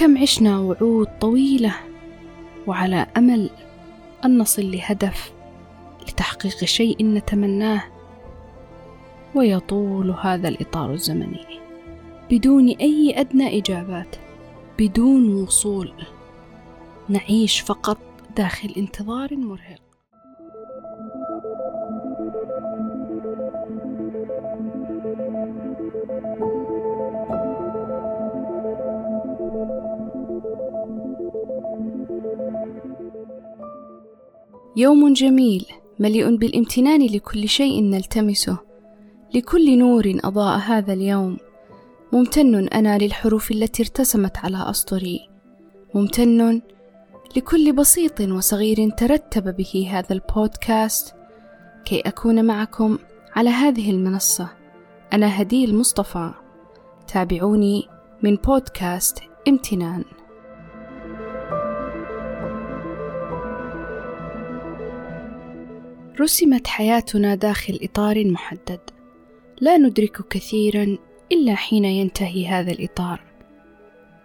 كم عشنا وعود طويلة وعلى أمل أن نصل لهدف لتحقيق شيء نتمناه ويطول هذا الإطار الزمني. بدون أي أدنى إجابات بدون وصول نعيش فقط داخل انتظار مرهق. يوم جميل مليء بالامتنان لكل شيء نلتمسه. لكل نور أضاء هذا اليوم. ممتن أنا للحروف التي ارتسمت على أسطري. ممتن لكل بسيط وصغير ترتب به هذا البودكاست. كي أكون معكم على هذه المنصة. أنا هدي المصطفى. تابعوني من بودكاست امتنان. رسمت حياتنا داخل إطار محدد. لا ندرك كثيرا إلا حين ينتهي هذا الإطار.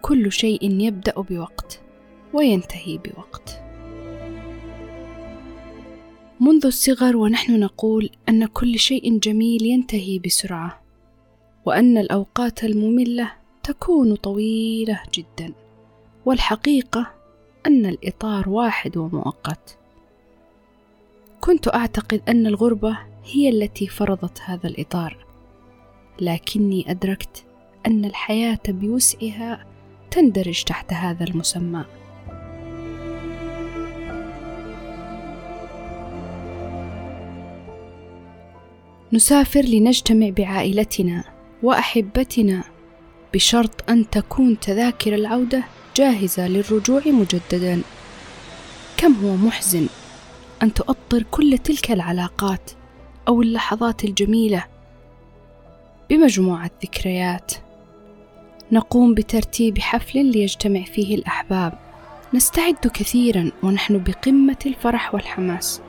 كل شيء يبدأ بوقت وينتهي بوقت. منذ الصغر ونحن نقول أن كل شيء جميل ينتهي بسرعة وأن الأوقات المملة تكون طويلة جدا والحقيقة أن الإطار واحد ومؤقت. كنت أعتقد أن الغربة هي التي فرضت هذا الإطار لكني أدركت أن الحياة بوسعها تندرج تحت هذا المسمى. نسافر لنجتمع بعائلتنا وأحبتنا بشرط أن تكون تذاكر العودة جاهزة للرجوع مجددا. كم هو محزن! أن تؤطر كل تلك العلاقات أو اللحظات الجميلة بمجموعة ذكريات. نقوم بترتيب حفل ليجتمع فيه الأحباب. نستعد كثيرا ونحن بقمة الفرح والحماس.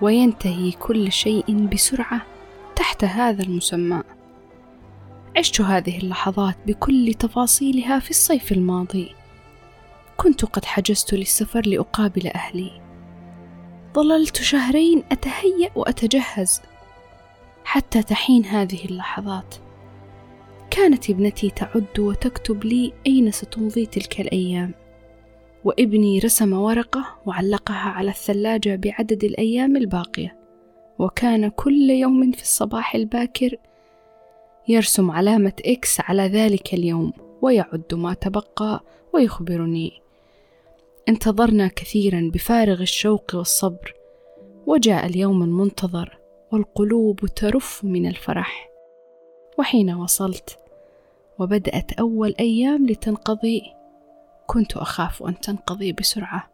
وينتهي كل شيء بسرعة تحت هذا المسمى. عشت هذه اللحظات بكل تفاصيلها في الصيف الماضي. كنت قد حجزت للسفر لأقابل أهلي. ظللت شهرين أتهيأ وأتجهز حتى تحين هذه اللحظات. كانت ابنتي تعد وتكتب لي أين ستمضي تلك الأيام. وابني رسم ورقة وعلقها على الثلاجة بعدد الأيام الباقية. وكان كل يوم في الصباح الباكر يرسم علامة إكس على ذلك اليوم ويعد ما تبقى ويخبرني انتظرنا كثيرا بفارغ الشوق والصبر وجاء اليوم المنتظر والقلوب ترف من الفرح. وحين وصلت وبدأت أول أيام لتنقضي كنت أخاف أن تنقضي بسرعة.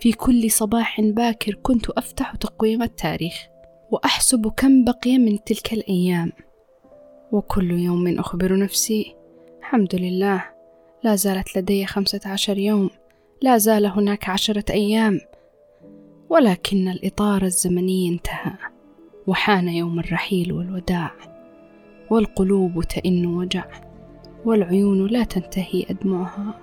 في كل صباح باكر كنت أفتح تقويم التاريخ وأحسب كم بقي من تلك الأيام. وكل يوم أخبر نفسي الحمد لله لا زالت لدي خمسة عشر يوم. لا زال هناك عشرة أيام ولكن الإطار الزمني انتهى وحان يوم الرحيل والوداع والقلوب تئن وجع والعيون لا تنتهي أدمعها.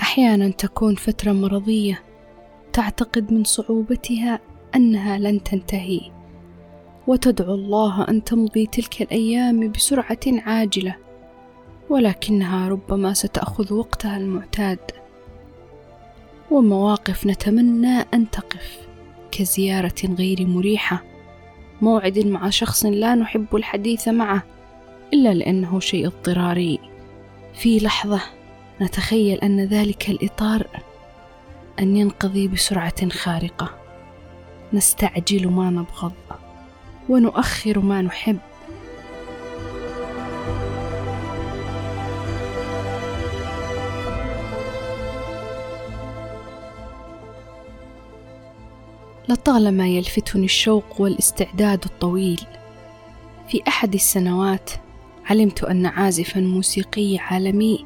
أحيانا تكون فترة مرضية تعتقد من صعوبتها أنها لن تنتهي. وتدعو الله أن تمضي تلك الأيام بسرعة عاجلة ولكنها ربما ستأخذ وقتها المعتاد. ومواقف نتمنى أن تقف كزيارة غير مريحة موعد مع شخص لا نحب الحديث معه إلا لأنه شيء اضطراري. في لحظة نتخيل أن ذلك الإطار أن ينقضي بسرعة خارقة. نستعجل ما نبغض. ونؤخر ما نحب. لطالما يلفتني الشوق والاستعداد الطويل. في أحد السنوات علمت أن عازفا موسيقي عالمي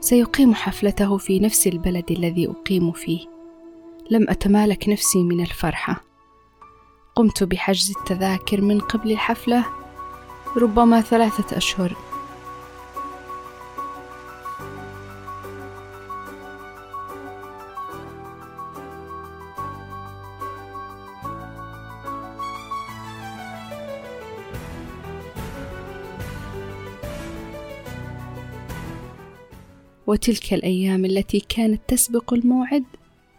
سيقيم حفلته في نفس البلد الذي أقيم فيه. لم أتمالك نفسي من الفرحة. قمت بحجز التذاكر من قبل الحفلة ربما ثلاثة أشهر. وتلك الأيام التي كانت تسبق الموعد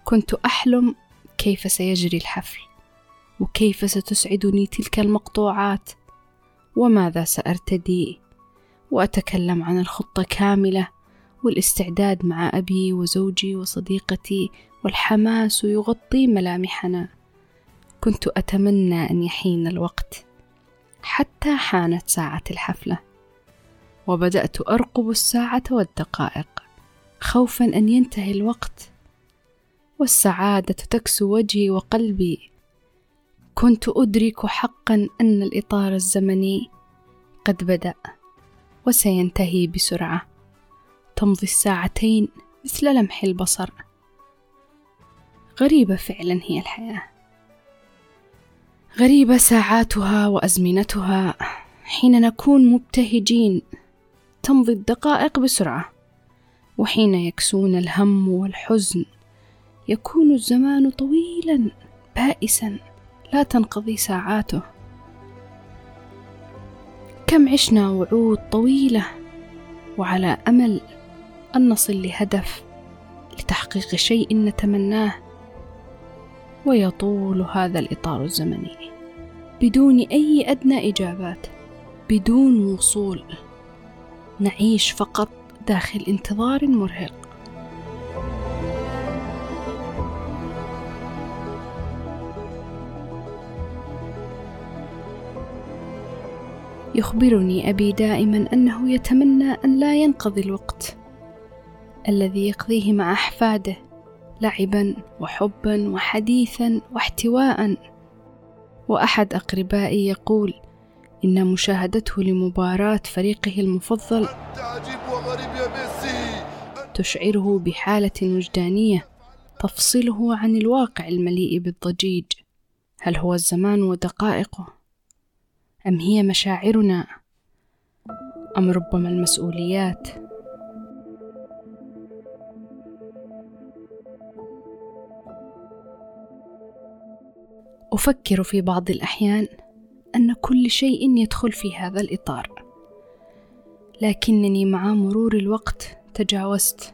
كنت أحلم كيف سيجري الحفل. وكيف ستسعدني تلك المقطوعات؟ وماذا سأرتدي؟ وأتكلم عن الخطة كاملة والاستعداد مع أبي وزوجي وصديقتي والحماس يغطي ملامحنا. كنت أتمنى أن يحين الوقت حتى حانت ساعة الحفلة. وبدأت أرقب الساعة والدقائق خوفا أن ينتهي الوقت والسعادة تكسو وجهي وقلبي. كنت أدرك حقا أن الإطار الزمني قد بدأ وسينتهي بسرعة. تمضي الساعتين مثل لمح البصر. غريبة فعلا هي الحياة. غريبة ساعاتها وأزمنتها. حين نكون مبتهجين تمضي الدقائق بسرعة. وحين يكسون الهم والحزن يكون الزمان طويلا بائسا. لا تنقضي ساعاته. كم عشنا وعود طويلة وعلى أمل أن نصل لهدف لتحقيق شيء نتمناه ويطول هذا الإطار الزمني. بدون أي أدنى إجابات بدون وصول نعيش فقط داخل انتظار مرهق. يخبرني أبي دائما أنه يتمنى أن لا ينقضي الوقت الذي يقضيه مع أحفاده لعبا وحبا وحديثا واحتواء. وأحد أقربائي يقول إن مشاهدته لمباراة فريقه المفضل تشعره بحالة وجدانية تفصله عن الواقع المليء بالضجيج. هل هو الزمان ودقائقه؟ أم هي مشاعرنا أم ربما المسؤوليات؟ أفكر في بعض الأحيان أن كل شيء يدخل في هذا الإطار لكنني مع مرور الوقت تجاوزت.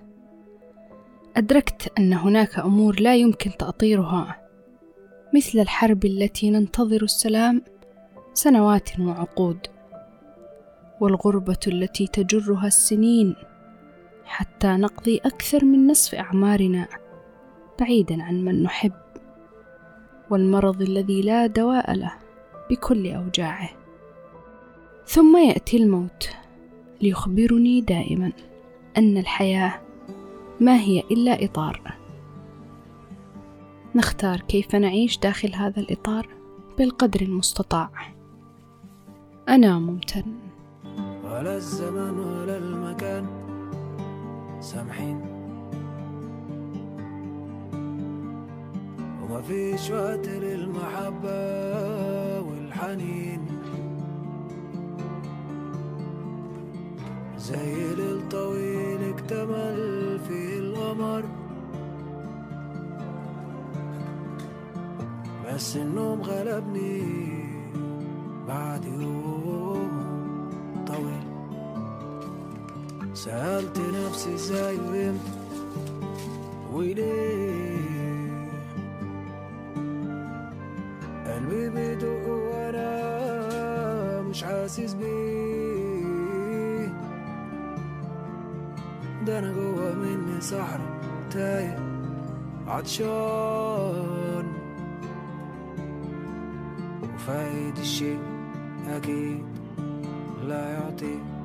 أدركت أن هناك أمور لا يمكن تأطيرها مثل الحرب التي ننتظر السلام سنوات وعقود والغربة التي تجرها السنين حتى نقضي أكثر من نصف أعمارنا بعيدا عن من نحب والمرض الذي لا دواء له بكل أوجاعه. ثم يأتي الموت ليخبرني دائما أن الحياة ما هي إلا إطار. نختار كيف نعيش داخل هذا الإطار بالقدر المستطاع. أنا ممتن. ولا الزمان ولا المكان سامحين. وما فيش وقت للمحبة والحنين. زي ليل طويل اكتمل فيه القمر. بس النوم غلبني. بعد يوم طويل. سألت نفسي إزاي وامتى وليه؟ قلبي بيدق وأنا مش حاسس بيه. ده أنا جوا مني صحرا تايه عطشان. وفايد الشيء agit, la hantée.